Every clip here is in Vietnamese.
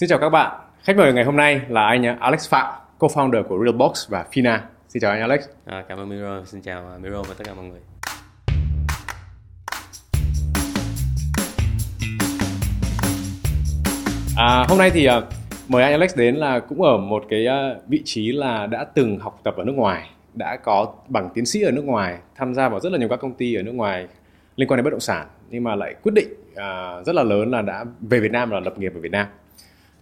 Xin chào các bạn. Khách mời ngày hôm nay là anh Alex Phạm, co-founder của Realbox và Fina. Xin chào anh Alex. À, cảm ơn Miro. Xin chào Miro và tất cả mọi người. À, hôm nay thì uh, mời anh Alex đến là cũng ở một cái uh, vị trí là đã từng học tập ở nước ngoài, đã có bằng tiến sĩ ở nước ngoài, tham gia vào rất là nhiều các công ty ở nước ngoài liên quan đến bất động sản, nhưng mà lại quyết định uh, rất là lớn là đã về Việt Nam là lập nghiệp ở Việt Nam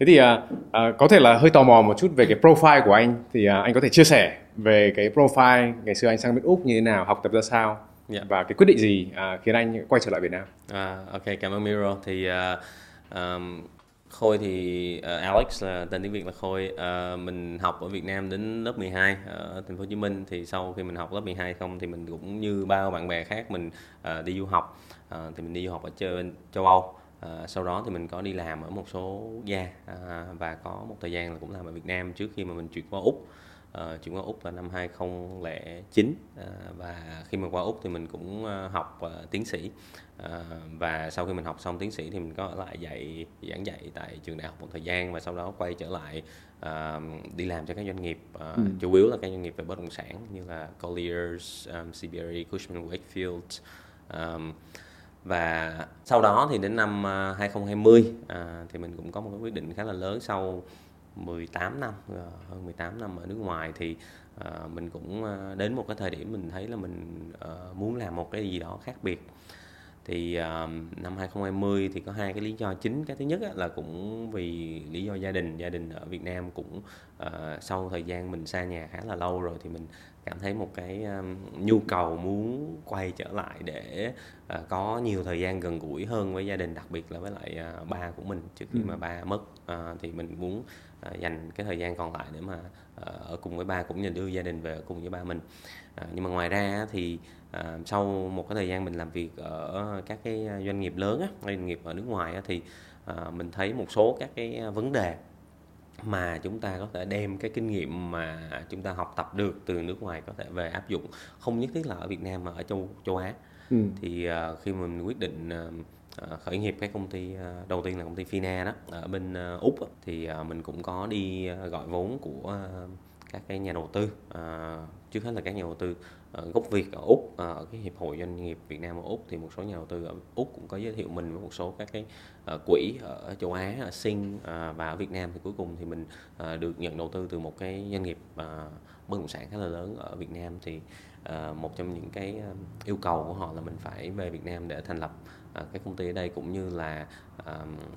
thế thì à, à, có thể là hơi tò mò một chút về cái profile của anh. Thì à, anh có thể chia sẻ về cái profile ngày xưa anh sang bên úc như thế nào học tập ra sao yeah. Dạ. và cái quyết định gì à, khiến anh quay trở lại việt nam? À, ok cảm ơn miro. Thì uh, um, Khôi thì uh, Alex là tên tiếng Việt là Khôi. Uh, mình học ở Việt Nam đến lớp 12 ở thành phố Hồ Chí Minh. Thì sau khi mình học lớp 12 không thì mình cũng như bao bạn bè khác mình uh, đi du học. Uh, thì mình đi du học ở châu, châu Âu À, sau đó thì mình có đi làm ở một số gia à, và có một thời gian là cũng làm ở Việt Nam trước khi mà mình chuyển qua Úc. À, chuyển qua Úc là năm 2009 à, và khi mà qua Úc thì mình cũng học uh, tiến sĩ. À, và sau khi mình học xong tiến sĩ thì mình có ở lại dạy giảng dạy tại trường đại học một thời gian và sau đó quay trở lại uh, đi làm cho các doanh nghiệp. Uh, ừ. chủ yếu là các doanh nghiệp về bất động sản như là Colliers, um, CBRE, Cushman Wakefield. Um, và sau đó thì đến năm à, 2020 à, thì mình cũng có một cái quyết định khá là lớn sau 18 năm ờ, hơn 18 năm ở nước ngoài thì à, mình cũng à, đến một cái thời điểm mình thấy là mình à, muốn làm một cái gì đó khác biệt. Thì à, năm 2020 thì có hai cái lý do chính. Cái thứ nhất là cũng vì lý do gia đình. Gia đình ở Việt Nam cũng à, sau thời gian mình xa nhà khá là lâu rồi thì mình cảm thấy một cái um, nhu cầu muốn quay trở lại để uh, có nhiều thời gian gần gũi hơn với gia đình đặc biệt là với lại uh, ba của mình trước khi ừ. mà ba mất uh, thì mình muốn uh, dành cái thời gian còn lại để mà uh, ở cùng với ba cũng như đưa gia đình về ở cùng với ba mình uh, nhưng mà ngoài ra thì uh, sau một cái thời gian mình làm việc ở các cái doanh nghiệp lớn á, doanh nghiệp ở nước ngoài á, thì uh, mình thấy một số các cái vấn đề mà chúng ta có thể đem cái kinh nghiệm mà chúng ta học tập được từ nước ngoài có thể về áp dụng không nhất thiết là ở Việt Nam mà ở châu châu Á ừ. thì uh, khi mà mình quyết định uh, khởi nghiệp cái công ty uh, đầu tiên là công ty Fina đó ở bên uh, úc thì uh, mình cũng có đi uh, gọi vốn của uh, các cái nhà đầu tư uh, trước hết là các nhà đầu tư Ờ, gốc Việt ở úc ờ, ở cái hiệp hội doanh nghiệp Việt Nam ở úc thì một số nhà đầu tư ở úc cũng có giới thiệu mình với một số các cái ờ, quỹ ở châu Á, ở Sing và ở Việt Nam. Thì cuối cùng thì mình được nhận đầu tư từ một cái doanh nghiệp bất động sản khá là lớn ở Việt Nam. Thì một trong những cái yêu cầu của họ là mình phải về Việt Nam để thành lập uh, cái công ty ở đây cũng như là uh,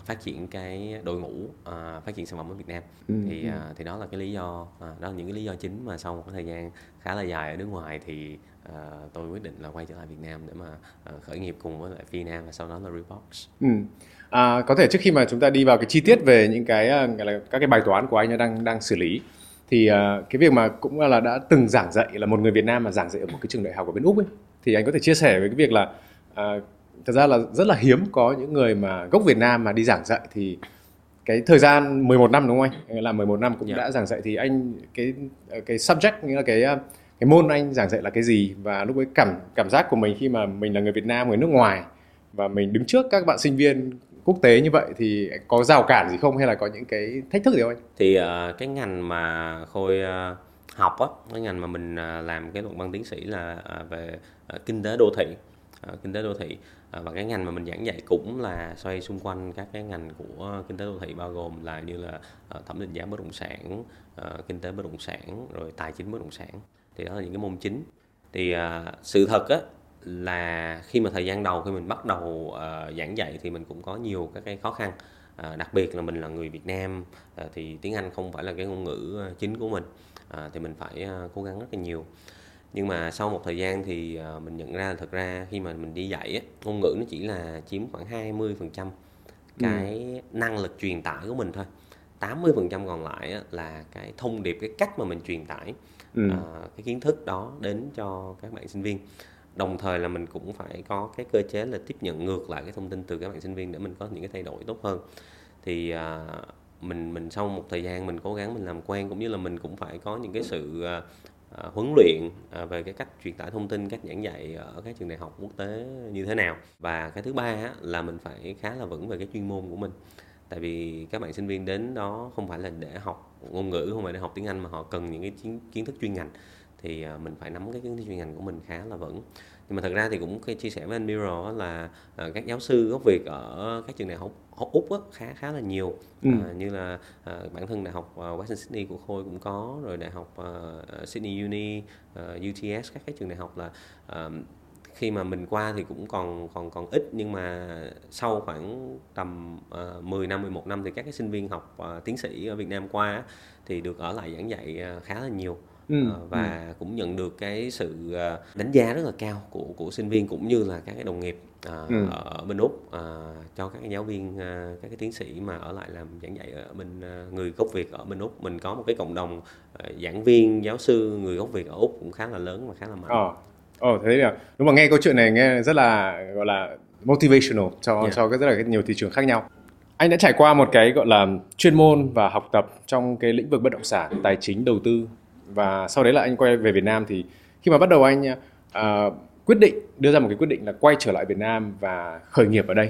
phát triển cái đội ngũ uh, phát triển sản phẩm ở Việt Nam ừ. thì uh, thì đó là cái lý do uh, đó là những cái lý do chính mà sau một cái thời gian khá là dài ở nước ngoài thì uh, tôi quyết định là quay trở lại Việt Nam để mà uh, khởi nghiệp cùng với lại Nam và sau đó là Rebox. Ừ. À, có thể trước khi mà chúng ta đi vào cái chi tiết về những cái là các cái bài toán của anh đang đang xử lý thì uh, cái việc mà cũng là đã từng giảng dạy là một người Việt Nam mà giảng dạy ở một cái trường đại học ở bên úc ấy thì anh có thể chia sẻ về cái việc là uh, thật ra là rất là hiếm có những người mà gốc Việt Nam mà đi giảng dạy thì cái thời gian 11 năm đúng không anh? Là 11 năm cũng yeah. Dạ. đã giảng dạy thì anh cái cái subject nghĩa là cái cái môn anh giảng dạy là cái gì và lúc ấy cảm cảm giác của mình khi mà mình là người Việt Nam người nước ngoài và mình đứng trước các bạn sinh viên quốc tế như vậy thì có rào cản gì không hay là có những cái thách thức gì không anh? Thì uh, cái ngành mà khôi uh, học á, cái ngành mà mình uh, làm cái luận văn tiến sĩ là uh, về uh, kinh tế đô thị, uh, kinh tế đô thị Ờ, và cái ngành mà mình giảng dạy cũng là xoay xung quanh các cái ngành của kinh tế đô thị bao gồm là như là ờ, thẩm định giá bất động sản, ờ, kinh tế bất động sản, rồi tài chính bất động sản. Thì đó là những cái môn chính. Thì sự thật á là khi mà thời gian đầu khi mình bắt đầu giảng dạy thì mình cũng có nhiều các cái khó khăn. Đặc biệt là mình là người Việt Nam thì tiếng Anh không phải là cái ngôn ngữ chính của mình. Thì mình phải cố gắng rất là nhiều nhưng mà sau một thời gian thì uh, mình nhận ra thật ra khi mà mình đi dạy á, ngôn ngữ nó chỉ là chiếm khoảng 20 phần trăm cái ừ. năng lực truyền tải của mình thôi 80 phần trăm còn lại á, là cái thông điệp cái cách mà mình truyền tải ừ. uh, cái kiến thức đó đến cho các bạn sinh viên đồng thời là mình cũng phải có cái cơ chế là tiếp nhận ngược lại cái thông tin từ các bạn sinh viên để mình có những cái thay đổi tốt hơn thì à, mình mình sau một thời gian mình cố gắng mình làm quen cũng như là mình cũng phải có những cái sự à, huấn luyện à, về cái cách truyền tải thông tin cách giảng dạy ở các trường đại học quốc tế như thế nào. Và cái thứ ba á, là mình phải khá là vững về cái chuyên môn của mình. Tại vì các bạn sinh viên đến đó không phải là để học ngôn ngữ không phải để học tiếng Anh mà họ cần những cái kiến, kiến thức chuyên ngành. Thì à, mình phải nắm cái kiến thức chuyên ngành của mình khá là vững. Nhưng mà thật ra thì cũng chia sẻ với anh Miro là à, các giáo sư gốc Việt ở các trường đại học úc á, khá khá là nhiều ừ. uh, như là uh, bản thân đại học uh, Western Sydney của khôi cũng có rồi đại học uh, Sydney Uni uh, UTS các cái trường đại học là uh, khi mà mình qua thì cũng còn còn còn ít nhưng mà sau khoảng tầm uh, 10 năm 11 năm thì các cái sinh viên học uh, tiến sĩ ở Việt Nam qua thì được ở lại giảng dạy uh, khá là nhiều ừ. uh, và ừ. cũng nhận được cái sự uh, đánh giá rất là cao của của sinh viên cũng như là các cái đồng nghiệp uh, ừ. ở bên úc uh, cho các giáo viên uh, các cái tiến sĩ mà ở lại làm giảng dạy ở bên uh, người gốc việt ở bên úc mình có một cái cộng đồng uh, giảng viên giáo sư người gốc việt ở úc cũng khá là lớn và khá là mạnh ờ Ồ, thế là đúng mà nghe câu chuyện này nghe rất là gọi là motivational cho yeah. cho rất là nhiều thị trường khác nhau. Anh đã trải qua một cái gọi là chuyên môn và học tập trong cái lĩnh vực bất động sản, tài chính, đầu tư và sau đấy là anh quay về Việt Nam thì khi mà bắt đầu anh uh, quyết định đưa ra một cái quyết định là quay trở lại Việt Nam và khởi nghiệp ở đây.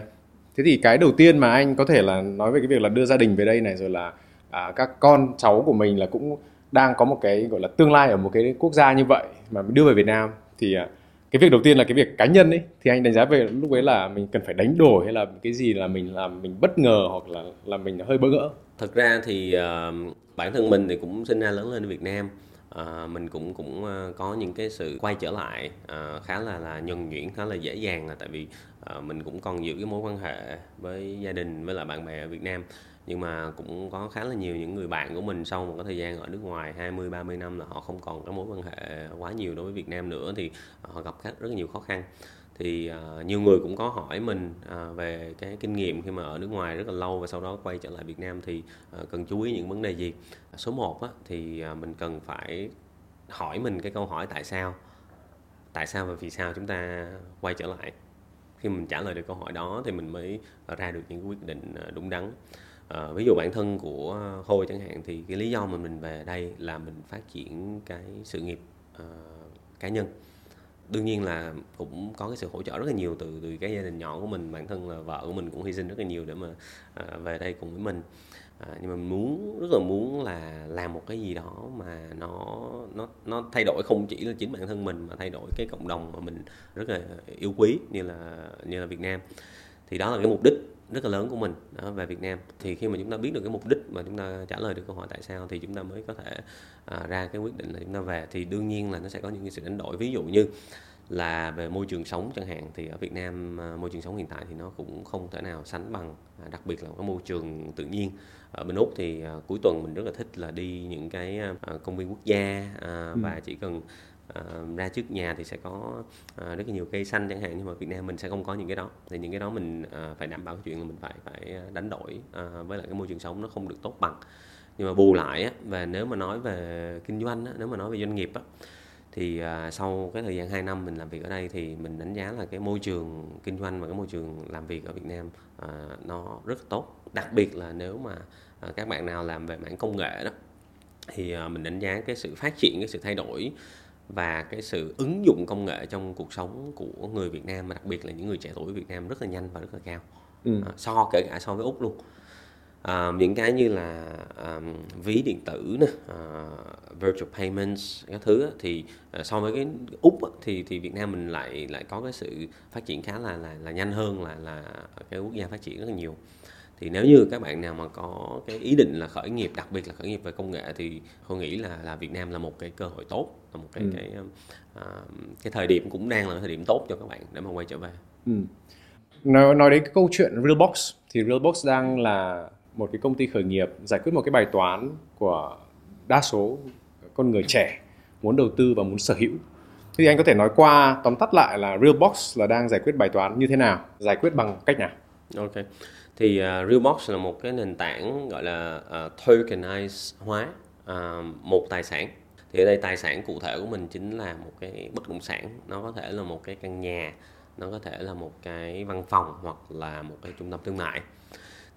Thế thì cái đầu tiên mà anh có thể là nói về cái việc là đưa gia đình về đây này rồi là à, các con cháu của mình là cũng đang có một cái gọi là tương lai ở một cái quốc gia như vậy mà đưa về Việt Nam. Thì à, cái việc đầu tiên là cái việc cá nhân ấy thì anh đánh giá về lúc ấy là mình cần phải đánh đổi hay là cái gì là mình làm mình bất ngờ hoặc là là mình hơi bỡ ngỡ? Thật ra thì uh, bản thân mình thì cũng sinh ra lớn lên ở Việt Nam à, mình cũng cũng ờ, có những cái sự quay trở lại à, khá là là nhuần nhuyễn khá là dễ dàng là tại vì à, mình cũng còn giữ cái mối quan hệ với gia đình với lại bạn bè ở Việt Nam. Nhưng mà cũng có khá là nhiều những người bạn của mình sau một cái thời gian ở nước ngoài 20 30 năm là họ không còn cái mối quan hệ quá nhiều đối với Việt Nam nữa thì họ gặp rất là nhiều khó khăn thì uh, nhiều người cũng có hỏi mình uh, về cái kinh nghiệm khi mà ở nước ngoài rất là lâu và sau đó quay trở lại Việt Nam thì uh, cần chú ý những vấn đề gì? Số 1 á, thì uh, mình cần phải hỏi mình cái câu hỏi tại sao? Tại sao và vì sao chúng ta quay trở lại? Khi mình trả lời được câu hỏi đó thì mình mới ra được những quyết định đúng đắn. À, ví dụ bản thân của Khôi chẳng hạn thì cái lý do mà mình về đây là mình phát triển cái sự nghiệp uh, cá nhân đương nhiên là cũng có cái sự hỗ trợ rất là nhiều từ từ cái gia đình nhỏ của mình bản thân là vợ của mình cũng hy sinh rất là nhiều để mà à, về đây cùng với mình. À, nhưng mà muốn rất là muốn là làm một cái gì đó mà nó nó nó thay đổi không chỉ là chính bản thân mình mà thay đổi cái cộng đồng mà mình rất là yêu quý như là như là Việt Nam. Thì đó là cái mục đích rất là lớn của mình đó, về Việt Nam. Thì khi mà chúng ta biết được cái mục đích mà chúng ta trả lời được câu hỏi tại sao thì chúng ta mới có thể à, ra cái quyết định là chúng ta về. Thì đương nhiên là nó sẽ có những cái sự đánh đổi. Ví dụ như là về môi trường sống chẳng hạn thì ở Việt Nam à, môi trường sống hiện tại thì nó cũng không thể nào sánh bằng à, đặc biệt là cái môi trường tự nhiên. Ở bên úc thì à, cuối tuần mình rất là thích là đi những cái công viên quốc gia ừ. và chỉ cần uh, ra trước nhà thì sẽ có uh, rất là nhiều cây xanh chẳng hạn nhưng mà Việt Nam mình sẽ không có những cái đó. Thì những cái đó mình uh, phải đảm bảo cái chuyện là mình phải phải đánh đổi uh, với lại cái môi trường sống nó không được tốt bằng. Nhưng mà bù lại á và nếu mà nói về kinh doanh á, nếu mà nói về doanh nghiệp á thì uh, sau cái thời gian 2 năm mình làm việc ở đây thì mình đánh giá là cái môi trường kinh doanh và cái môi trường làm việc ở Việt Nam uh, nó rất tốt. Đặc biệt là nếu mà uh, các bạn nào làm về mảng công nghệ đó thì mình đánh giá cái sự phát triển cái sự thay đổi và cái sự ứng dụng công nghệ trong cuộc sống của người Việt Nam mà đặc biệt là những người trẻ tuổi Việt Nam rất là nhanh và rất là cao. Ừ. à, so kể cả so với úc luôn. À, những cái như là um, ví điện tử nè uh, virtual payments các thứ thì uh, so với cái úc thì thì Việt Nam mình lại lại có cái sự phát triển khá là là, là nhanh hơn là là cái quốc gia phát triển rất là nhiều thì nếu như các bạn nào mà có cái ý định là khởi nghiệp đặc biệt là khởi nghiệp về công nghệ thì tôi nghĩ là là Việt Nam là một cái cơ hội tốt là một cái ừ. cái uh, cái thời điểm cũng đang là thời điểm tốt cho các bạn để mà quay trở về. Ừ. Nói, nói đến cái câu chuyện Realbox thì Realbox đang là một cái công ty khởi nghiệp giải quyết một cái bài toán của đa số con người trẻ muốn đầu tư và muốn sở hữu. Thì anh có thể nói qua tóm tắt lại là Realbox là đang giải quyết bài toán như thế nào, giải quyết bằng cách nào? Ok thì uh, Realbox là một cái nền tảng gọi là à, uh, tokenize hóa uh, một tài sản. Thì ở đây tài sản cụ thể của mình chính là một cái bất động sản. Nó có thể là một cái căn nhà nó có thể là một cái văn phòng hoặc là một cái trung tâm thương mại.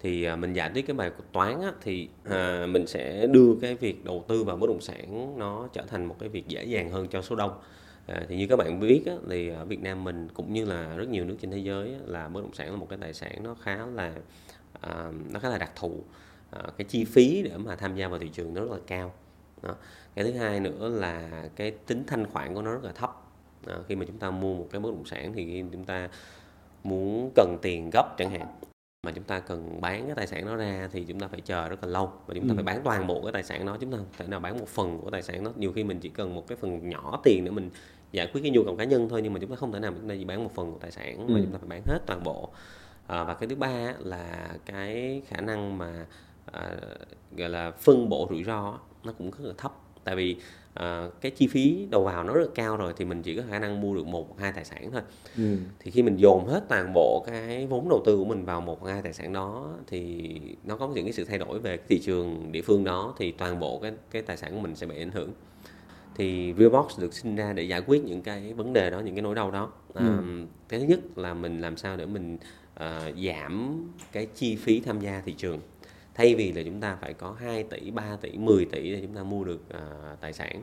Thì uh, mình giải quyết cái bài toán á, thì uh, mình sẽ đưa cái việc đầu tư vào bất động sản nó trở thành một cái việc dễ dàng hơn cho số đông. À, thì như các bạn biết á, thì ở Việt Nam mình cũng như là rất nhiều nước trên thế giới á, là bất động sản là một cái tài sản nó khá là à, nó khá là đặc thù. À, cái chi phí để mà tham gia vào thị trường nó rất là cao. Đó. cái thứ hai nữa là cái tính thanh khoản của nó rất là thấp. À, khi mà chúng ta mua một cái bất động sản thì khi chúng ta muốn cần tiền gấp chẳng hạn mà chúng ta cần bán cái tài sản đó ra thì chúng ta phải chờ rất là lâu và chúng ta ừ. phải bán toàn bộ cái tài sản đó chúng ta không thể nào bán một phần của tài sản đó nhiều khi mình chỉ cần một cái phần nhỏ tiền để mình giải quyết cái nhu cầu cá nhân thôi nhưng mà chúng ta không thể nào chúng ta chỉ bán một phần của tài sản mà ừ. chúng ta phải bán hết toàn bộ à, và cái thứ ba là cái khả năng mà à, gọi là phân bổ rủi ro nó cũng rất là thấp tại vì à, cái chi phí đầu vào nó rất cao rồi thì mình chỉ có khả năng mua được một hai tài sản thôi ừ. thì khi mình dồn hết toàn bộ cái vốn đầu tư của mình vào một hai tài sản đó thì nó có những cái sự thay đổi về thị trường địa phương đó thì toàn bộ cái cái tài sản của mình sẽ bị ảnh hưởng thì Realbox được sinh ra để giải quyết những cái vấn đề đó những cái nỗi đau đó ừ. à, cái thứ nhất là mình làm sao để mình à, giảm cái chi phí tham gia thị trường thay vì là chúng ta phải có 2 tỷ 3 tỷ 10 tỷ để chúng ta mua được à, tài sản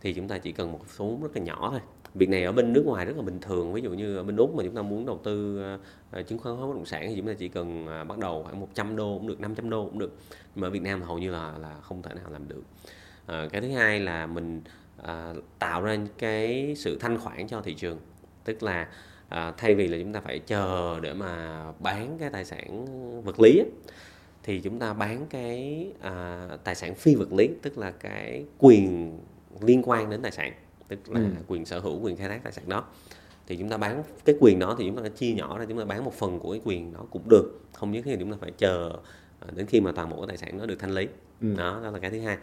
thì chúng ta chỉ cần một số rất là nhỏ thôi. Việc này ở bên nước ngoài rất là bình thường ví dụ như ở bên úc mà chúng ta muốn đầu tư uh, chứng khoán hóa bất động sản thì chúng ta chỉ cần uh, bắt đầu khoảng 100 đô cũng được 500 đô cũng được. Nhưng mà ở Việt Nam hầu như là là không thể nào làm được. À, cái thứ hai là mình à, tạo ra cái sự thanh khoản cho thị trường. Tức là à, thay vì là chúng ta phải chờ để mà bán cái tài sản vật lý ấy, thì chúng ta bán cái à, tài sản phi vật lý tức là cái quyền liên quan đến tài sản tức là ừ. quyền sở hữu quyền khai thác tài sản đó. Thì chúng ta bán cái quyền đó thì chúng ta chia nhỏ ra chúng ta bán một phần của cái quyền đó cũng được. Không nhất thiết chúng ta phải chờ à, đến khi mà toàn bộ cái tài sản nó được thanh lý. Ừ. đó đó là cái thứ hai.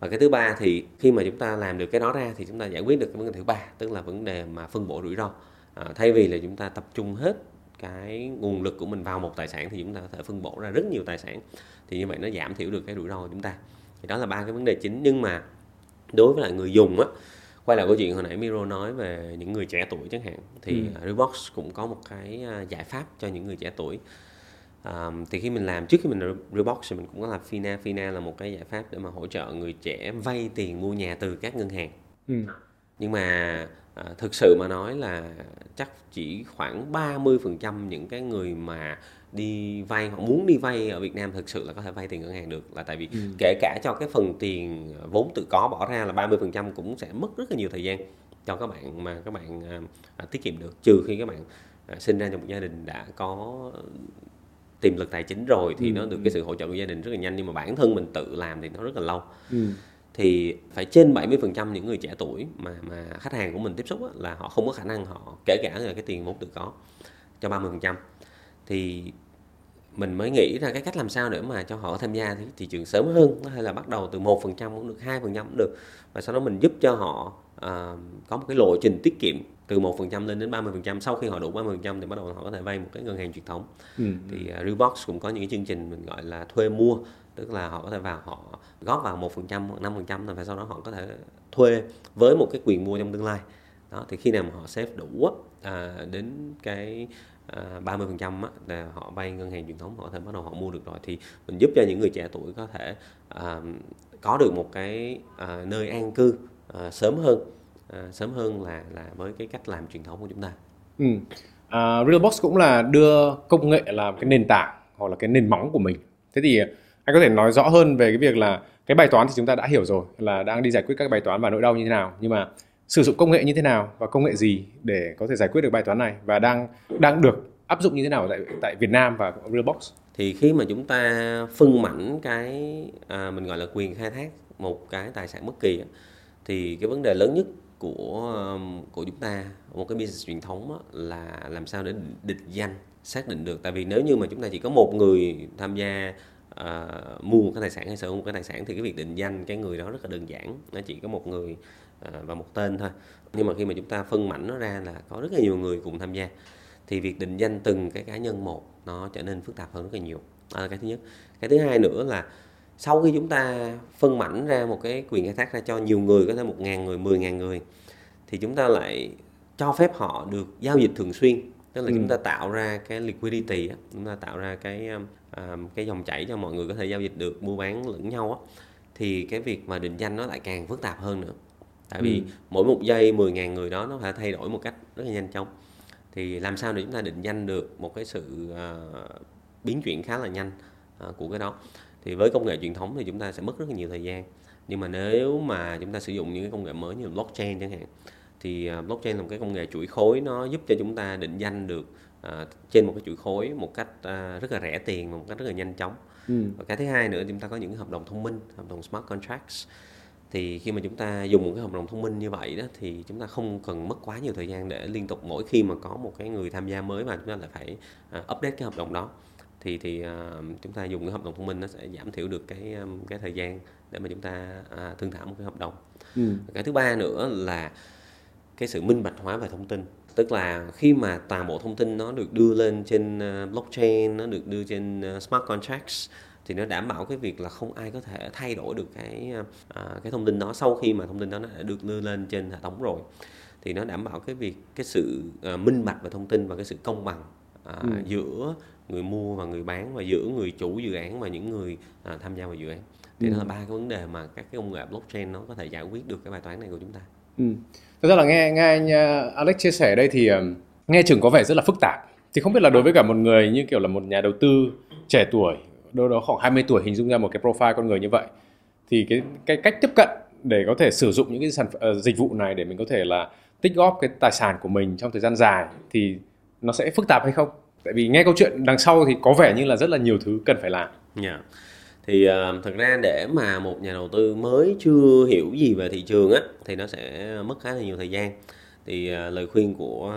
Và cái thứ ba thì khi mà chúng ta làm được cái đó ra thì chúng ta giải quyết được cái vấn đề thứ ba tức là vấn đề mà phân bổ rủi ro. À, thay vì là chúng ta tập trung hết cái nguồn lực của mình vào một tài sản thì chúng ta có thể phân bổ ra rất nhiều tài sản. Thì như vậy nó giảm thiểu được cái rủi ro của chúng ta. Thì đó là ba cái vấn đề chính. Nhưng mà đối với lại người dùng á quay lại câu chuyện hồi nãy Miro nói về những người trẻ tuổi chẳng hạn thì ừ. Rebox cũng có một cái à, giải pháp cho những người trẻ tuổi. À, thì khi mình làm trước khi mình Rebox thì mình cũng có làm Fina. Fina là một cái giải pháp để mà hỗ trợ người trẻ vay tiền mua nhà từ các ngân hàng. Ừ. nhưng mà à, thực sự mà nói là chắc chỉ khoảng 30% những cái người mà đi vay hoặc muốn đi vay ở Việt Nam thực sự là có thể vay tiền ngân hàng được. Là tại vì ừ. kể cả cho cái phần tiền vốn tự có bỏ ra là 30% cũng sẽ mất rất là nhiều thời gian cho các bạn mà các bạn à, à, tiết kiệm được. Trừ khi các bạn à, sinh ra trong một gia đình đã có tiềm lực tài chính rồi thì ừ. nó được cái sự hỗ trợ của gia đình rất là nhanh. Nhưng mà bản thân mình tự làm thì nó rất là lâu. Ừ thì phải trên 70% những người trẻ tuổi mà mà khách hàng của mình tiếp xúc á, là họ không có khả năng họ kể cả là cái tiền vốn tự có cho 30% thì mình mới nghĩ ra cái cách làm sao để mà cho họ tham gia thị trường sớm hơn hay là bắt đầu từ một phần trăm cũng được hai phần trăm cũng được. Và sau đó mình giúp cho họ à, có một cái lộ trình tiết kiệm từ một phần trăm lên đến 30 phần trăm. Sau khi họ đủ 30 phần trăm thì bắt đầu họ có thể vay một cái ngân hàng truyền thống. Ừ. thì uh, Rebox cũng có những cái chương trình mình gọi là thuê mua tức là họ có thể vào họ góp vào một phần trăm hoặc năm phần trăm và sau đó họ có thể thuê với một cái quyền mua trong tương lai đó thì khi nào mà họ xếp đủ à, đến cái à, ba mươi phần trăm là họ vay ngân hàng truyền thống họ có thể bắt đầu họ mua được rồi thì mình giúp cho những người trẻ tuổi có thể à, có được một cái à, nơi an cư à, sớm hơn à, sớm hơn là là với cái cách làm truyền thống của chúng ta. Ừ. À, Realbox cũng là đưa công nghệ làm cái nền tảng hoặc là cái nền móng của mình. Thế thì anh có thể nói rõ hơn về cái việc là cái bài toán thì chúng ta đã hiểu rồi là đang đi giải quyết các bài toán và nỗi đau như thế nào. Nhưng mà sử dụng công nghệ như thế nào và công nghệ gì để có thể giải quyết được bài toán này và đang đang được áp dụng như thế nào tại tại Việt Nam và Realbox? Thì khi mà chúng ta phân mảnh cái à, mình gọi là quyền khai thác một cái tài sản bất kỳ thì cái vấn đề lớn nhất của um, của chúng ta một cái business truyền thống là làm sao để định danh xác định được. Tại vì nếu như mà chúng ta chỉ có một người tham gia uh, mua một cái tài sản hay sở hữu một cái tài sản thì cái việc định danh cái người đó rất là đơn giản. Nó chỉ có một người uh, và một tên thôi. Nhưng mà khi mà chúng ta phân mảnh nó ra là có rất là nhiều người cùng tham gia. Thì việc định danh từng cái cá nhân một nó trở nên phức tạp hơn rất là nhiều. Đó là cái thứ nhất. Cái thứ hai nữa là sau khi chúng ta phân mảnh ra một cái quyền khai thác ra cho nhiều người có thể một ngàn người mười ngàn người thì chúng ta lại cho phép họ được giao dịch thường xuyên tức là ừ. chúng ta tạo ra cái liquidity chúng ta tạo ra cái à, cái dòng chảy cho mọi người có thể giao dịch được mua bán lẫn nhau á. Thì cái việc mà định danh nó lại càng phức tạp hơn nữa. Tại vì ừ. mỗi một giây 10.000 người đó nó phải thay đổi một cách rất là nhanh chóng. Thì làm sao để chúng ta định danh được một cái sự uh, biến chuyển khá là nhanh uh, của cái đó. Thì với công nghệ truyền thống thì chúng ta sẽ mất rất là nhiều thời gian. Nhưng mà nếu mà chúng ta sử dụng những cái công nghệ mới như blockchain chẳng hạn thì uh, blockchain là một cái công nghệ chuỗi khối nó giúp cho chúng ta định danh được uh, trên một cái chuỗi khối một cách uh, rất là rẻ tiền và một cách rất là nhanh chóng ừ. và cái thứ hai nữa chúng ta có những cái hợp đồng thông minh hợp đồng smart contracts thì khi mà chúng ta dùng một cái hợp đồng thông minh như vậy đó thì chúng ta không cần mất quá nhiều thời gian để liên tục mỗi khi mà có một cái người tham gia mới mà chúng ta lại phải uh, update cái hợp đồng đó thì thì uh, chúng ta dùng cái hợp đồng thông minh nó sẽ giảm thiểu được cái um, cái thời gian để mà chúng ta uh, thương thảo một cái hợp đồng ừ. cái thứ ba nữa là cái sự minh bạch hóa về thông tin tức là khi mà toàn bộ thông tin nó được đưa lên trên blockchain nó được đưa trên smart contracts thì nó đảm bảo cái việc là không ai có thể thay đổi được cái à, cái thông tin đó sau khi mà thông tin đó nó đã được đưa lên trên hệ thống rồi thì nó đảm bảo cái việc cái sự à, minh bạch về thông tin và cái sự công bằng à, ừ. giữa người mua và người bán và giữa người chủ dự án và những người à, tham gia vào dự án thì ừ. đó là ba cái vấn đề mà các cái công nghệ blockchain nó có thể giải quyết được cái bài toán này của chúng ta. Ừ. Thực ra là nghe nghe anh à, Alex chia sẻ đây thì à, nghe chừng có vẻ rất là phức tạp. Thì không biết là đối với cả một người như kiểu là một nhà đầu tư trẻ tuổi đâu đó khoảng 20 tuổi hình dung ra một cái profile con người như vậy thì cái cái cách tiếp cận để có thể sử dụng những cái sản uh, dịch vụ này để mình có thể là tích góp cái tài sản của mình trong thời gian dài thì nó sẽ phức tạp hay không? Tại vì nghe câu chuyện đằng sau thì có vẻ như là rất là nhiều thứ cần phải làm. Yeah. Thì uh, thực ra để mà một nhà đầu tư mới chưa hiểu gì về thị trường á thì nó sẽ mất khá là nhiều thời gian. Thì uh, lời khuyên của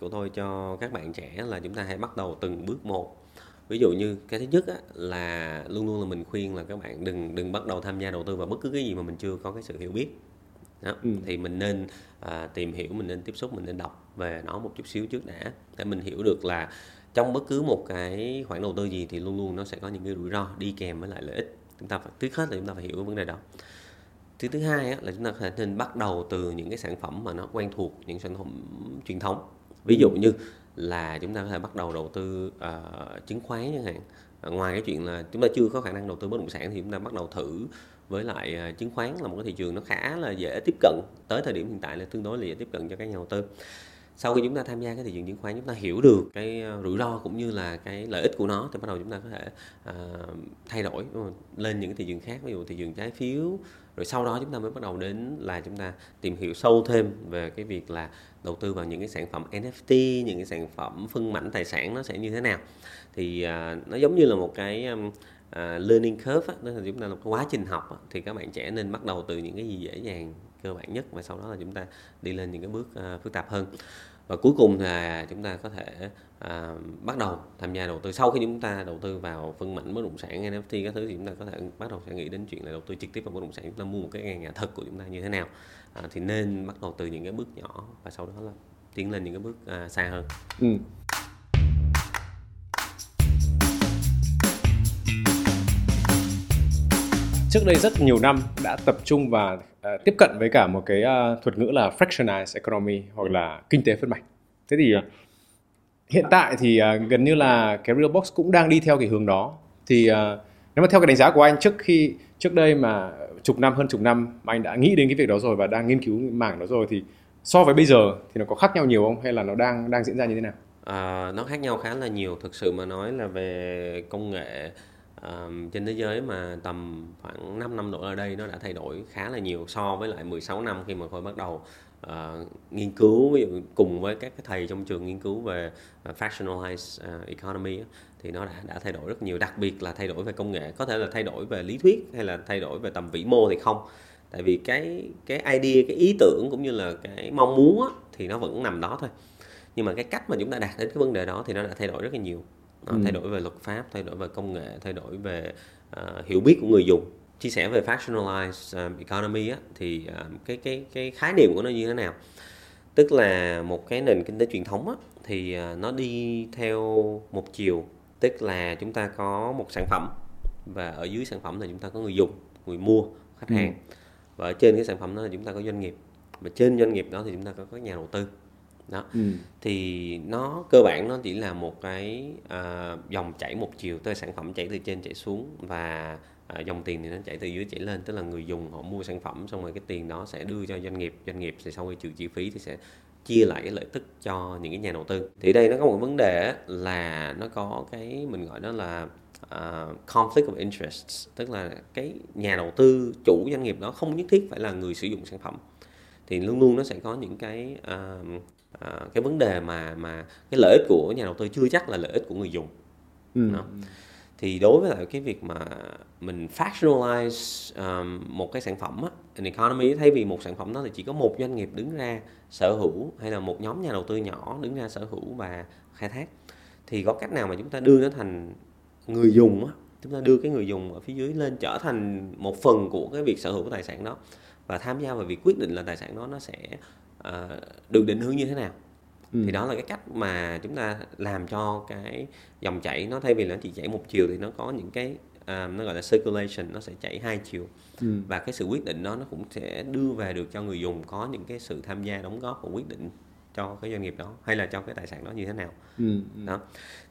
của tôi cho các bạn trẻ là chúng ta hãy bắt đầu từng bước một ví dụ như cái thứ nhất á, là luôn luôn là mình khuyên là các bạn đừng đừng bắt đầu tham gia đầu tư vào bất cứ cái gì mà mình chưa có cái sự hiểu biết đó. Ừ. thì mình nên à, tìm hiểu mình nên tiếp xúc mình nên đọc về nó một chút xíu trước đã để mình hiểu được là trong bất cứ một cái khoản đầu tư gì thì luôn luôn nó sẽ có những cái rủi ro đi kèm với lại lợi ích. Chúng ta phải trước hết là chúng ta phải hiểu cái vấn đề đó. Thứ thứ hai á, là chúng ta có thể nên bắt đầu từ những cái sản phẩm mà nó quen thuộc những sản phẩm truyền thống. Ví dụ như là chúng ta có thể bắt đầu đầu tư uh, chứng khoán chẳng hạn. À, ngoài cái chuyện là chúng ta chưa có khả năng đầu tư bất động sản thì chúng ta bắt đầu thử với lại uh, chứng khoán là một cái thị trường nó khá là dễ tiếp cận. Tới thời điểm hiện tại là tương đối là dễ tiếp cận cho các nhà đầu tư sau khi chúng ta tham gia cái thị trường chứng khoán chúng ta hiểu được cái ờ, rủi ro cũng như là cái lợi ích của nó thì bắt đầu chúng ta có thể uh, thay đổi lên những cái thị trường khác ví dụ thị trường trái phiếu rồi sau đó chúng ta mới bắt đầu đến là chúng ta tìm hiểu sâu thêm về cái việc là đầu tư vào những cái sản phẩm NFT những cái sản phẩm phân mảnh tài sản nó sẽ như thế nào. Thì uh, nó giống như là một cái um, uh, learning curve đó là chúng ta là một quá trình học á, thì các bạn trẻ nên bắt đầu từ những cái gì dễ dàng cơ bản nhất và sau đó là chúng ta đi lên những cái bước uh, phức tạp hơn. Và cuối cùng là chúng ta có thể à, bắt đầu tham gia đầu tư. Sau khi chúng ta đầu tư vào phân mảnh bất động sản NFT các thứ thì chúng ta có thể bắt đầu sẽ nghĩ đến chuyện là đầu tư trực tiếp vào bất động sản. Chúng ta mua một cái căn nhà thật của chúng ta như thế nào à, thì nên bắt đầu từ những cái bước nhỏ và sau đó là tiến lên những cái bước à, xa hơn. Ừ. trước đây rất nhiều năm đã tập trung và uh, tiếp cận với cả một cái uh, thuật ngữ là fractionalized economy hoặc là kinh tế phân mảnh. Thế thì uh, hiện tại thì uh, gần như là cái Realbox cũng đang đi theo cái hướng đó. Thì uh, nếu mà theo cái đánh giá của anh trước khi trước đây mà chục năm hơn chục năm mà anh đã nghĩ đến cái việc đó rồi và đang nghiên cứu mảng đó rồi thì so với bây giờ thì nó có khác nhau nhiều không hay là nó đang đang diễn ra như thế nào? À, nó khác nhau khá là nhiều thực sự mà nói là về công nghệ uh, trên thế giới mà tầm khoảng 5 năm đổ ở đây nó đã thay đổi khá là nhiều so với lại 16 năm khi mà Khôi bắt đầu uh, nghiên cứu ví dụ cùng với các cái thầy trong trường nghiên cứu về uh, fractionalized uh, economy thì nó đã đã thay đổi rất nhiều đặc biệt là thay đổi về công nghệ. Có thể là thay đổi về lý thuyết hay là thay đổi về tầm vĩ mô thì không. Tại vì cái cái idea cái ý tưởng cũng như là cái mong muốn á, thì nó vẫn nằm đó thôi. Nhưng mà cái cách mà chúng ta đạt đến cái vấn đề đó thì nó đã thay đổi rất là nhiều ừ. thay đổi về luật pháp thay đổi về công nghệ thay đổi về uh, hiểu biết của người dùng. Chia sẻ về fractionalized uh, economy á, thì uh, cái cái cái khái niệm của nó như thế nào? Tức là một cái nền kinh tế truyền thống á, thì uh, nó đi theo một chiều. Tức là chúng ta có một sản phẩm và ở dưới sản phẩm là chúng ta có người dùng người mua khách ừ. hàng. Và ở trên cái sản phẩm đó là chúng ta có doanh nghiệp. Và trên doanh nghiệp đó thì chúng ta có các nhà đầu tư đó. Ừ. thì nó cơ bản nó chỉ là một cái uh, dòng chảy một chiều tới sản phẩm chảy từ trên chảy xuống và uh, dòng tiền thì nó chảy từ dưới chảy lên tức là người dùng họ mua sản phẩm xong rồi cái tiền đó sẽ đưa cho doanh nghiệp doanh nghiệp thì sau khi trừ chi phí thì sẽ chia lại cái lợi tức cho những cái nhà đầu tư. Thì đây nó có một vấn đề là nó có cái mình gọi nó là uh, conflict of interest tức là cái nhà đầu tư chủ doanh nghiệp đó không nhất thiết phải là người sử dụng sản phẩm. Thì luôn luôn nó sẽ có những cái uh, uh, cái vấn đề mà mà cái lợi ích của nhà đầu tư chưa chắc là lợi ích của người dùng ừ. Đó. thì đối với lại cái việc mà mình fractionalize um, một cái sản phẩm á, an economy thay vì một sản phẩm đó thì chỉ có một doanh nghiệp đứng ra sở hữu hay là một nhóm nhà đầu tư nhỏ đứng ra sở hữu và khai thác thì có cách nào mà chúng ta đưa nó thành người dùng á chúng ta đưa cái người dùng ở phía dưới lên trở thành một phần của cái việc sở hữu tài sản đó và tham gia vào việc quyết định là tài sản đó nó sẽ được định hướng như thế nào ừ. thì đó là cái cách mà chúng ta làm cho cái dòng chảy nó thay vì nó chỉ chảy một chiều thì nó có những cái uh, nó gọi là circulation nó sẽ chảy hai chiều ừ. và cái sự quyết định đó nó cũng sẽ đưa về được cho người dùng có những cái sự tham gia đóng góp và quyết định cho cái doanh nghiệp đó hay là cho cái tài sản đó như thế nào ừ, ừ. đó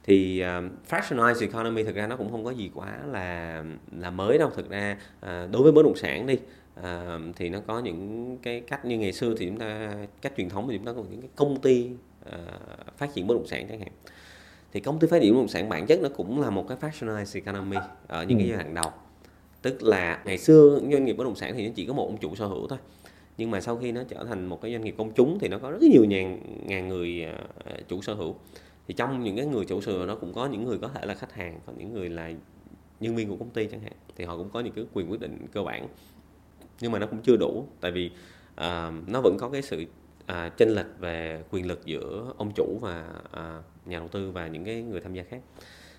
thì uh, fractionalized economy thực ra nó cũng không có gì quá là là mới đâu thực ra uh, đối với bất động sản đi uh, thì nó có những cái cách như ngày xưa thì chúng ta cách truyền thống thì chúng ta có những cái công ty uh, phát triển bất động sản chẳng hạn. Thì công ty phát triển bất động sản bản chất nó cũng là một cái fractionalized economy ở những ừ. cái giai đoạn đầu. Tức là ngày xưa doanh nghiệp bất động sản thì nó chỉ có một ông chủ sở hữu thôi. Nhưng mà sau khi nó trở thành một cái doanh nghiệp công chúng thì nó có rất nhiều ngàn ngàn người uh, chủ sở hữu. Thì trong những cái người chủ sở hữu nó cũng có những người có thể là khách hàng còn những người là nhân viên của công ty chẳng hạn. Thì họ cũng có những cái quyền quyết định cơ bản nhưng mà nó cũng chưa đủ tại vì uh, nó vẫn có cái sự uh, chênh lệch về quyền lực giữa ông chủ và uh, nhà đầu tư và những cái người tham gia khác.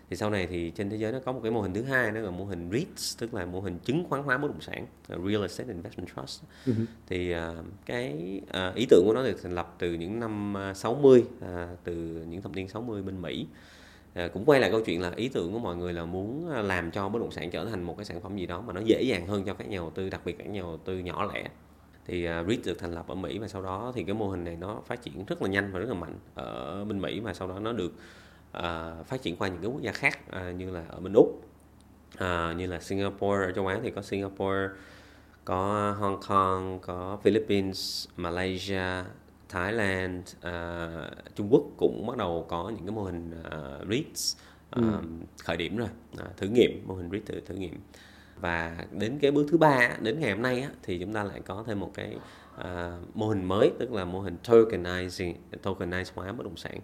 Thì sau này thì trên thế giới nó có một cái mô hình thứ hai đó là mô hình REITs tức là mô hình chứng khoán hóa bất động sản Real Estate Investment Trust. Uh-huh. thì uh, cái uh, ý tưởng của nó được thành lập từ những năm 60 uh, từ những thập niên 60 bên Mỹ À, cũng quay lại câu chuyện là ý tưởng của mọi người là muốn à, làm cho bất động sản trở thành một cái sản phẩm gì đó mà nó dễ dàng hơn cho các nhà đầu tư đặc biệt các nhà đầu tư nhỏ lẻ. Thì uh, REIT được thành lập ở Mỹ và sau đó thì cái mô hình này nó phát triển rất là nhanh và rất là mạnh ở bên Mỹ và sau đó nó được uh, phát triển qua những cái quốc gia khác uh, như là ở bên úc uh, như là Singapore ở châu Á. Thì có Singapore có Hong Kong có Philippines Malaysia Thái uh, Trung Quốc cũng bắt đầu có những cái mô hình uh, REITs uh, ừ. khởi điểm rồi. Uh, thử nghiệm mô hình REIT thử, thử nghiệm. Và đến cái bước thứ ba đến ngày hôm nay á, thì chúng ta lại có thêm một cái uh, mô hình mới tức là mô hình tokenizing tokenize hóa bất động sản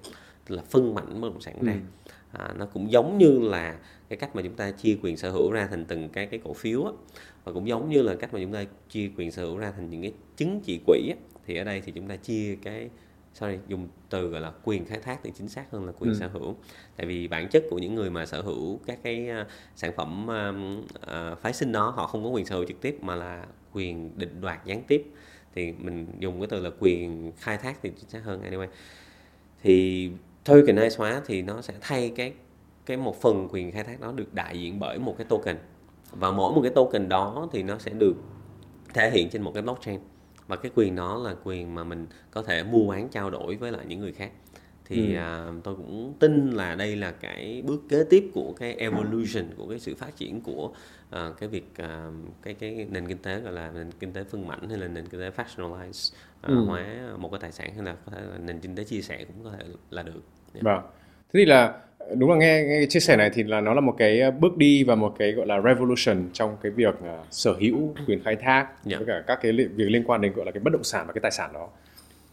là phân mảnh bất động sản ra. Ừ. à, nó cũng giống như là cái cách mà chúng ta chia quyền sở hữu ra thành từng cái cái cổ phiếu á, và cũng giống như là cách mà chúng ta chia quyền sở hữu ra thành những cái chứng chỉ quỹ á, thì ở đây thì chúng ta chia cái sorry dùng từ gọi là quyền khai thác thì chính xác hơn là quyền ừ. sở hữu. Tại vì bản chất của những người mà sở hữu các cái uh, sản phẩm uh, phái sinh đó họ không có quyền sở hữu trực tiếp mà là quyền định đoạt gián tiếp. Thì mình dùng cái từ là quyền khai thác thì chính xác hơn anyway. Thì tokenize hóa thì nó sẽ thay cái cái một phần quyền khai thác đó được đại diện bởi một cái token. Và mỗi một cái token đó thì nó sẽ được thể hiện trên một cái blockchain và cái quyền đó là quyền mà mình có thể mua bán trao đổi với lại những người khác thì ừ. à, tôi cũng tin là đây là cái bước kế tiếp của cái evolution của cái sự phát triển của à, cái việc à, cái cái nền kinh tế gọi là nền kinh tế phân mảnh hay là nền kinh tế fractionalize à, ừ. hóa một cái tài sản hay là có thể là nền kinh tế chia sẻ cũng có thể là được. Yeah. Vâng. Thế thì là đúng là nghe, nghe chia sẻ này thì là nó là một cái bước đi và một cái gọi là revolution trong cái việc uh, sở hữu quyền khai thác yeah. Dạ. với cả các cái việc liên quan đến gọi là cái bất động sản và cái tài sản đó.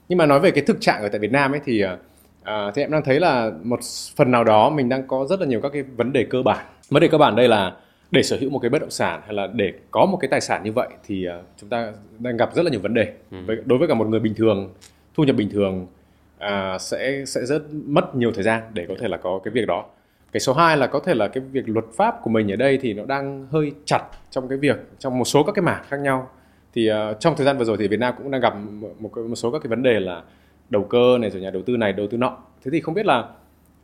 Nhưng mà nói về cái thực trạng ở tại Việt Nam ấy thì uh, thì em đang thấy là một phần nào đó mình đang có rất là nhiều các cái vấn đề cơ bản. Vấn đề cơ bản đây là để sở hữu một cái bất động sản hay là để có một cái tài sản như vậy thì uh, chúng ta đang gặp rất là nhiều vấn đề. Ừ. Với, đối với cả một người bình thường, thu nhập bình thường à, sẽ sẽ rất mất nhiều thời gian để có thể là có cái việc đó. Cái số 2 là có thể là cái việc luật pháp của mình ở đây thì nó đang hơi chặt trong cái việc trong một số các cái mảng khác nhau. Thì uh, trong thời gian vừa rồi thì Việt Nam cũng đang gặp một, một, một số các cái vấn đề là đầu cơ này rồi nhà đầu tư này đầu tư nọ. Thế thì không biết là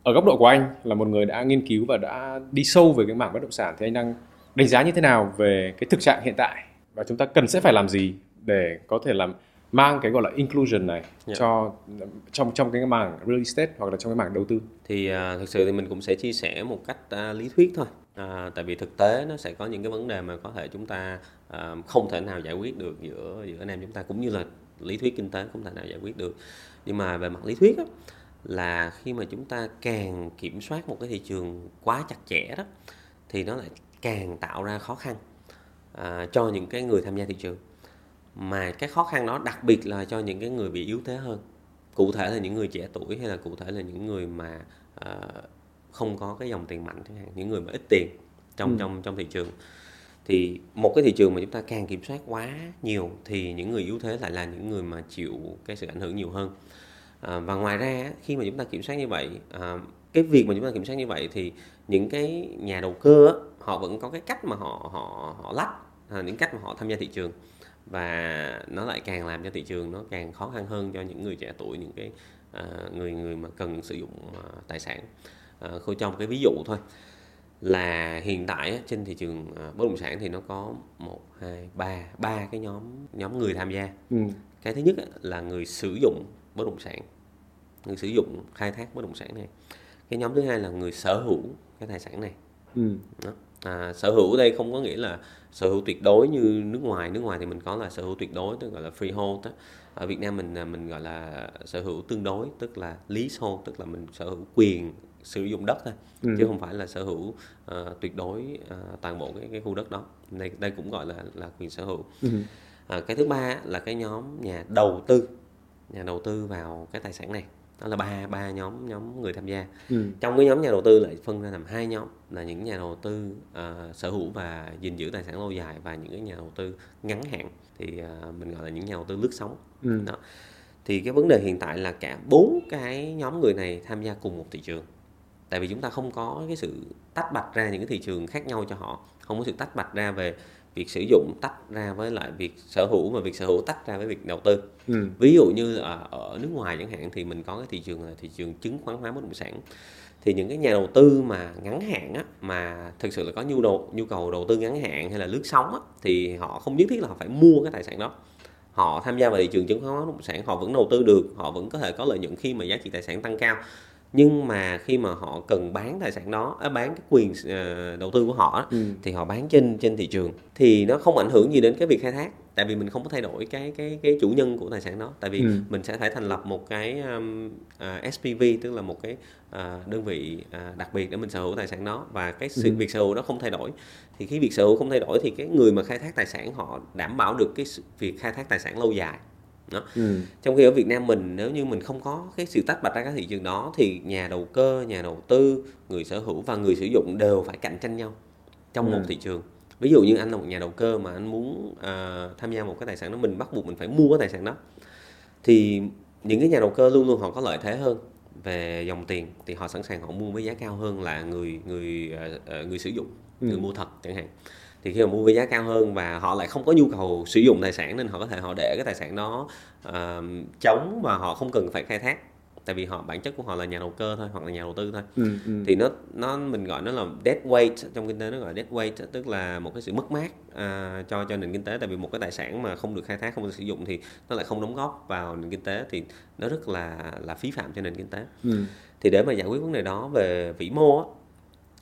ở góc độ của anh là một người đã nghiên cứu và đã đi sâu về cái mảng bất động sản thì anh đang đánh giá như thế nào về cái thực trạng hiện tại? Và chúng ta cần sẽ phải làm gì để có thể làm mang cái gọi là inclusion này yeah. Dạ. cho trong trong cái mảng real estate hoặc là trong cái mảng đầu tư thì uh, thực sự thì mình cũng sẽ chia sẻ một cách uh, lý thuyết thôi uh, tại vì thực tế nó sẽ có những cái vấn đề mà có thể chúng ta uh, không thể nào giải quyết được giữa giữa anh em chúng ta cũng như là lý thuyết kinh tế không thể nào giải quyết được nhưng mà về mặt lý thuyết á, là khi mà chúng ta càng kiểm soát một cái thị trường quá chặt chẽ đó thì nó lại càng tạo ra khó khăn à, cho những cái người tham gia thị trường mà cái khó khăn đó đặc biệt là cho những cái người bị yếu thế hơn. Cụ thể là những người trẻ tuổi hay là cụ thể là những người mà à, không có cái dòng tiền mạnh chẳng hạn những người mà ít tiền trong ừ. trong trong thị trường. Thì một cái thị trường mà chúng ta càng kiểm soát quá nhiều thì những người yếu thế lại là những người mà chịu cái sự ảnh hưởng nhiều hơn. À, và ngoài ra khi mà chúng ta kiểm soát như vậy à, cái việc mà chúng ta kiểm soát như vậy thì những cái nhà đầu cơ á, họ vẫn có cái cách mà họ họ họ lách à, những cách mà họ tham gia thị trường và nó lại càng làm cho thị trường nó càng khó khăn hơn cho những người trẻ tuổi những cái à, người người mà cần sử dụng à, tài sản à, khôi cho một cái ví dụ thôi là hiện tại trên thị trường bất động sản thì nó có một hai ba ba cái nhóm nhóm người tham gia ừ. cái thứ nhất là người sử dụng bất động sản người sử dụng khai thác bất động sản này cái nhóm thứ hai là người sở hữu cái tài sản này ừ. Đó. À, sở hữu đây không có nghĩa là sở hữu tuyệt đối như nước ngoài nước ngoài thì mình có là sở hữu tuyệt đối tức gọi là freehold đó. ở Việt Nam mình mình gọi là sở hữu tương đối tức là leasehold tức là mình sở hữu quyền sử dụng đất thôi ừ. chứ không phải là sở hữu uh, tuyệt đối uh, toàn bộ cái cái khu đất đó đây đây cũng gọi là là quyền sở hữu ừ. uh, cái thứ ba là cái nhóm nhà đầu tư nhà đầu tư vào cái tài sản này đó là ba ba nhóm nhóm người tham gia. Ừ. trong cái nhóm nhà đầu tư lại phân ra làm hai nhóm là những nhà đầu tư uh, sở hữu và gìn giữ tài sản lâu dài và những cái nhà đầu tư ngắn hạn. Thì uh, mình gọi là những nhà đầu tư lướt sóng. Ừ. đó. Thì cái vấn đề hiện tại là cả bốn cái nhóm người này tham gia cùng một thị trường. Tại vì chúng ta không có cái sự tách bạch ra những cái thị trường khác nhau cho họ. Không có sự tách bạch ra về việc sử dụng tách ra với lại việc sở hữu và việc sở hữu tách ra với việc đầu tư. Ừ. ví dụ như là ở nước ngoài chẳng hạn thì mình có cái thị trường là thị trường chứng khoán hóa bất động sản. Thì những cái nhà đầu tư mà ngắn hạn á, mà thực sự là có nhu đầu nhu cầu đầu tư ngắn hạn hay là lướt sóng á, thì họ không nhất thiết là họ phải mua cái tài sản đó. Họ tham gia vào thị trường chứng khoán bất động sản họ vẫn đầu tư được họ vẫn có thể có lợi nhuận khi mà giá trị tài sản tăng cao nhưng mà khi mà họ cần bán tài sản đó à, bán cái quyền uh, đầu tư của họ ừ. thì họ bán trên trên thị trường thì nó không ảnh hưởng gì đến cái việc khai thác tại vì mình không có thay đổi cái cái cái chủ nhân của tài sản đó tại vì ừ. mình sẽ phải thành lập một cái um, uh, à, SPV tức là một cái uh, đơn vị uh, đặc biệt để mình sở hữu tài sản đó và cái sự ừ. việc sở hữu đó không thay đổi thì khi việc sở hữu không thay đổi thì cái người mà khai thác tài sản họ đảm bảo được cái việc khai thác tài sản lâu dài đó. Ừ. trong khi ở Việt Nam mình nếu như mình không có cái sự tách bạch ra các thị trường đó thì nhà đầu cơ nhà đầu tư người sở hữu và người sử dụng đều phải cạnh tranh nhau trong ừ. một thị trường ví dụ như anh là một nhà đầu cơ mà anh muốn uh, tham gia một cái tài sản đó mình bắt buộc mình phải mua cái tài sản đó thì những cái nhà đầu cơ luôn luôn họ có lợi thế hơn về dòng tiền thì họ sẵn sàng họ mua với giá cao hơn là người người uh, người sử dụng ừ. người mua thật chẳng hạn thì khi mà mua với giá cao hơn và họ lại không có nhu cầu sử dụng tài sản nên họ có thể họ để cái tài sản đó uh, chống và họ không cần phải khai thác tại vì họ bản chất của họ là nhà đầu cơ thôi hoặc là nhà đầu tư thôi ừ, ừ. thì nó nó mình gọi nó là dead weight trong kinh tế nó gọi là dead weight tức là một cái sự mất mát uh, cho cho nền kinh tế tại vì một cái tài sản mà không được khai thác không được sử dụng thì nó lại không đóng góp vào nền kinh tế thì nó rất là là phí phạm cho nền kinh tế ừ. thì để mà giải quyết vấn đề đó về vĩ mô á,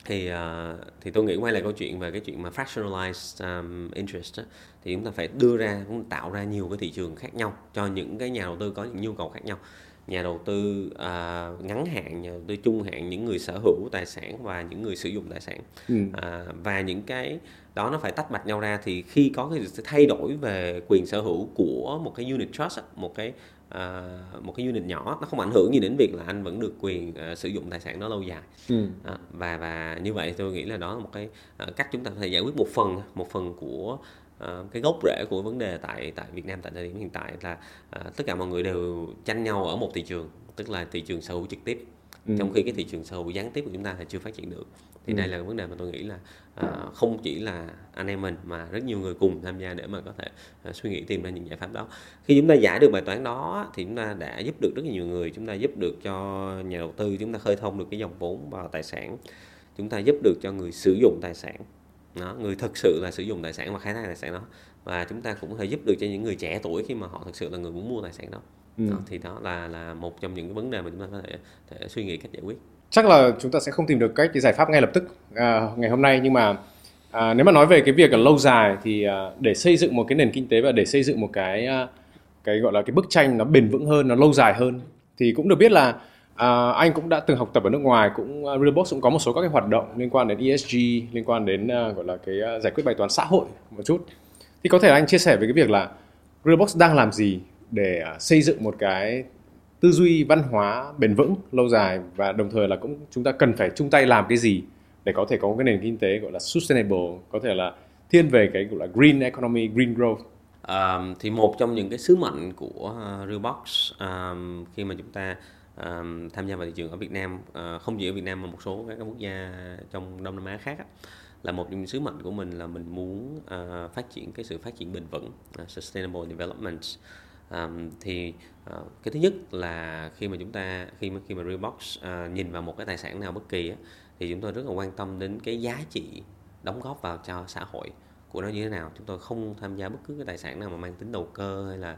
thì uh, thì tôi nghĩ quay lại câu chuyện về cái chuyện mà fractionalized um, interest á, thì chúng ta phải đưa ra cũng tạo ra nhiều cái thị trường khác nhau cho những cái nhà đầu tư có những nhu cầu khác nhau nhà đầu tư uh, ngắn hạn nhà đầu tư trung hạn những người sở hữu tài sản và những người sử dụng tài sản ừ. uh, và những cái đó nó phải tách bạch nhau ra thì khi có cái sự thay đổi về quyền sở hữu của một cái unit trust một cái uh, một cái unit nhỏ nó không ảnh hưởng gì đến việc là anh vẫn được quyền uh, sử dụng tài sản đó lâu dài ừ. uh, và và như vậy tôi nghĩ là đó là một cái uh, cách chúng ta có thể giải quyết một phần một phần của uh, cái gốc rễ của vấn đề tại tại Việt Nam tại thời điểm hiện tại là uh, tất cả mọi người đều tranh nhau ở một thị trường tức là thị trường sở hữu trực tiếp ừ. trong khi cái thị trường hữu gián tiếp của chúng ta thì chưa phát triển được. Thì ừ. đây là vấn đề mà tôi nghĩ là uh, không chỉ là anh em mình mà rất nhiều người cùng tham gia để mà có thể uh, suy nghĩ tìm ra những giải pháp đó. Khi chúng ta giải được bài toán đó thì chúng ta đã giúp được rất nhiều người chúng ta giúp được cho nhà đầu tư chúng ta khơi thông được cái dòng vốn vào tài sản chúng ta giúp được cho người sử dụng tài sản. Đó, người thực sự là sử dụng tài sản và khai thác tài sản đó. Và chúng ta cũng có thể giúp được cho những người trẻ tuổi khi mà họ thực sự là người muốn mua tài sản đó, ừ. đó thì đó là là một trong những cái vấn đề mà chúng ta có thể, thể suy nghĩ cách giải quyết chắc là chúng ta sẽ không tìm được cách giải pháp ngay lập tức à, ngày hôm nay nhưng mà à, nếu mà nói về cái việc ở lâu dài thì à, để xây dựng một cái nền kinh tế và để xây dựng một cái à, cái gọi là cái bức tranh nó bền vững hơn nó lâu dài hơn thì cũng được biết là à, anh cũng đã từng học tập ở nước ngoài cũng uh, Realbox cũng có một số các cái hoạt động liên quan đến ESG liên quan đến uh, gọi là cái uh, giải quyết bài toán xã hội một chút thì có thể anh chia sẻ về cái việc là Realbox đang làm gì để à, xây dựng một cái tư duy văn hóa bền vững lâu dài và đồng thời là cũng chúng ta cần phải chung tay làm cái gì để có thể có một cái nền kinh tế gọi là sustainable có thể là thiên về cái gọi là green economy green growth. Um, thì một trong những cái sứ mệnh của ờ, uh, Realbox um, khi mà chúng ta um, tham gia vào thị trường ở Việt Nam uh, không chỉ ở Việt Nam mà một số các quốc gia trong Đông Nam Á khác á, là một trong những sứ mệnh của mình là mình muốn uh, phát triển cái sự phát triển bền vững uh, sustainable development um, thì uh, cái thứ nhất là khi mà chúng ta khi mà khi mà Realbox uh, nhìn vào một cái tài sản nào bất kỳ á, thì chúng tôi rất là quan tâm đến cái giá trị đóng góp vào cho xã hội của nó như thế nào. Chúng tôi không tham gia bất cứ cái tài sản nào mà mang tính đầu cơ hay là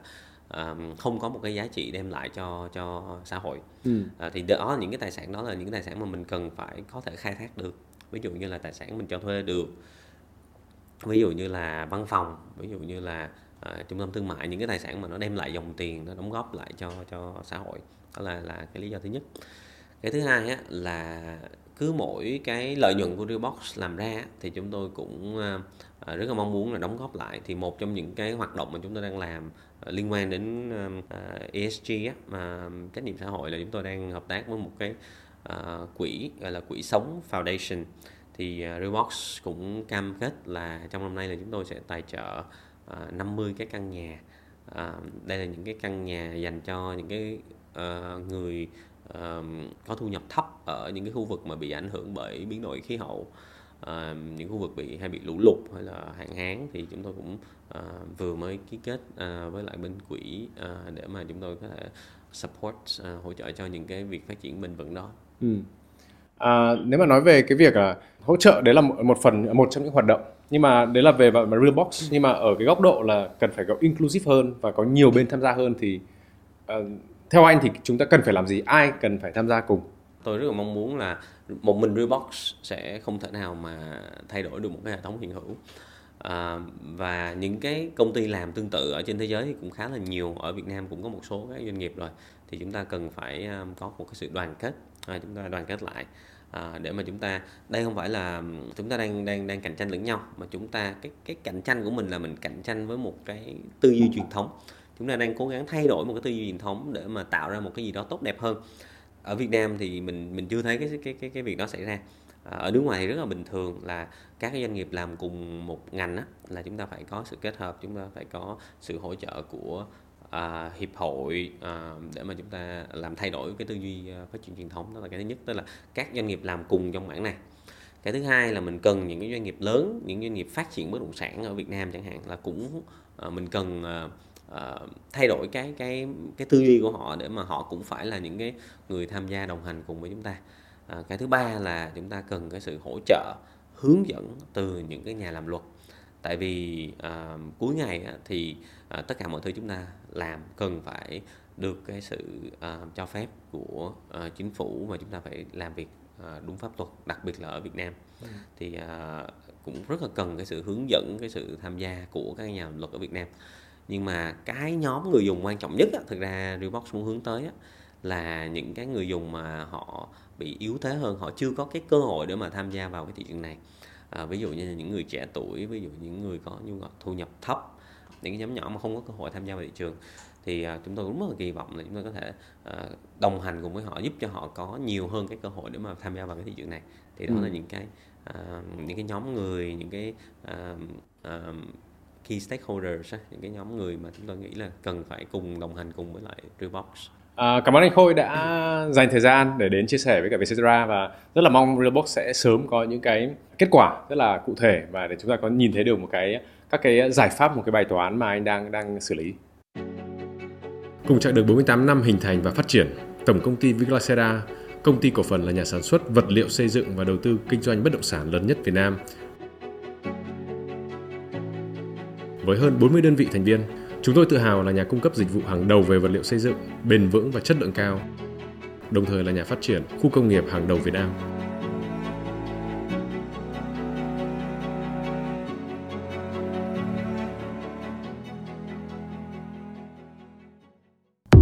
um, không có một cái giá trị đem lại cho cho xã hội. Ừ. à, thì đó những cái tài sản đó là những cái tài sản mà mình cần phải có thể khai thác được. Ví dụ như là tài sản mình cho thuê được ví dụ như là văn phòng ví dụ như là Ờ, trung tâm thương mại những cái tài sản mà nó đem lại dòng tiền nó đóng góp lại cho cho xã hội. Đó là là cái lý do thứ nhất. Cái thứ hai á, là cứ mỗi cái lợi nhuận của Realbox làm ra thì chúng tôi cũng ờ, ờ, rất là mong muốn là đóng góp lại. Thì một trong những cái hoạt động mà chúng tôi đang làm liên quan đến ESG á, mà trách nhiệm xã hội là chúng tôi đang hợp tác với một cái quỹ gọi là quỹ sống Foundation. Thì uh, Realbox cũng cam kết là trong năm nay là chúng tôi sẽ tài trợ Ờ, uh, 50 cái căn nhà uh, đây là những cái căn nhà dành cho những cái uh, người uh, có thu nhập thấp ở những cái khu vực mà bị ảnh hưởng bởi biến đổi khí hậu uh, những khu vực bị hay bị lũ lụt hay là hạn hán thì chúng tôi cũng uh, vừa mới ký kết uh, với lại bên quỹ uh, để mà chúng tôi có thể support uh, hỗ trợ cho những cái việc phát triển bền vững đó. Ừ. À, nếu mà nói về cái việc là hỗ trợ đấy là một phần một trong những hoạt động nhưng mà đấy là về mà real box. Nhưng mà ở cái góc độ là cần phải có inclusive hơn và có nhiều bên tham gia hơn thì uh, theo anh thì chúng ta cần phải làm gì? Ai cần phải tham gia cùng? Tôi rất là mong muốn là một mình Realbox sẽ không thể nào mà thay đổi được một cái hệ thống hiện hữu. À, và những cái công ty làm tương tự ở trên thế giới thì cũng khá là nhiều. Ở Việt Nam cũng có một số các doanh nghiệp rồi. Thì chúng ta cần phải ờ, có một cái sự đoàn kết. À, chúng ta đoàn kết lại à, để mà chúng ta đây không phải là chúng ta đang đang đang cạnh tranh lẫn nhau mà chúng ta cái cái cạnh tranh của mình là mình cạnh tranh với một cái tư duy truyền thống. Chúng ta đang cố gắng thay đổi một cái tư duy truyền thống để mà tạo ra một cái gì đó tốt đẹp hơn. Ở Việt Nam thì mình mình chưa thấy cái cái cái cái việc đó xảy ra. Ờ, ở nước ngoài thì rất là bình thường là các cái doanh nghiệp làm cùng một ngành á, là chúng ta phải có sự kết hợp chúng ta phải có sự hỗ trợ của à, hiệp hội à, để mà chúng ta làm thay đổi cái tư duy à, phát triển truyền thống. Đó là cái thứ nhất tức là các doanh nghiệp làm cùng trong mảng này. Cái thứ hai là mình cần những cái doanh nghiệp lớn những doanh nghiệp phát triển bất động sản ở Việt Nam chẳng hạn là cũng à, mình cần à, à, thay đổi cái cái cái tư duy của họ để mà họ cũng phải là những cái người tham gia đồng hành cùng với chúng ta. À, cái thứ ba là chúng ta cần cái sự hỗ trợ hướng dẫn từ những cái nhà làm luật. Tại vì à, cuối ngày á, thì à, tất cả mọi thứ chúng ta làm cần phải được cái sự uh, cho phép của uh, chính phủ và chúng ta phải làm việc uh, đúng pháp luật đặc biệt là ở Việt Nam. Ừ. thì uh, cũng rất là cần cái sự hướng dẫn cái sự tham gia của các nhà luật ở Việt Nam. Nhưng mà cái nhóm người dùng quan trọng nhất á, thực ra Realbox muốn hướng tới á, là những cái người dùng mà họ bị yếu thế hơn họ chưa có cái cơ hội để mà tham gia vào cái thị trường này. À, ví dụ như những người trẻ tuổi ví dụ những người có nhu cầu thu nhập thấp những cái nhóm nhỏ mà không có cơ hội tham gia vào thị trường thì à, chúng tôi cũng rất là kỳ vọng là chúng tôi có thể à, đồng hành cùng với họ giúp cho họ có nhiều hơn cái cơ hội để mà tham gia vào cái thị trường này thì đó ừ. là những cái à, những cái nhóm người những cái key stakeholders những cái nhóm người mà chúng tôi nghĩ là cần phải cùng đồng hành cùng với lại Realbox. À, cảm ơn anh Khôi đã dành thời gian để đến chia sẻ với cả Vietcetera và rất là mong Realbox sẽ sớm có những cái kết quả rất là cụ thể và để chúng ta có nhìn thấy được một cái các cái ờ, giải pháp một cái bài toán mà anh đang đang xử lý. Cùng chặng đường 48 năm hình thành và phát triển, Tổng công ty Viglacera, công ty cổ phần là nhà sản xuất vật liệu xây dựng và đầu tư kinh doanh bất động sản lớn nhất Việt Nam, Với hơn 40 đơn vị thành viên, chúng tôi tự hào là nhà cung cấp dịch vụ hàng đầu về vật liệu xây dựng, bền vững và chất lượng cao, đồng thời là nhà phát triển khu công nghiệp hàng đầu Việt Nam.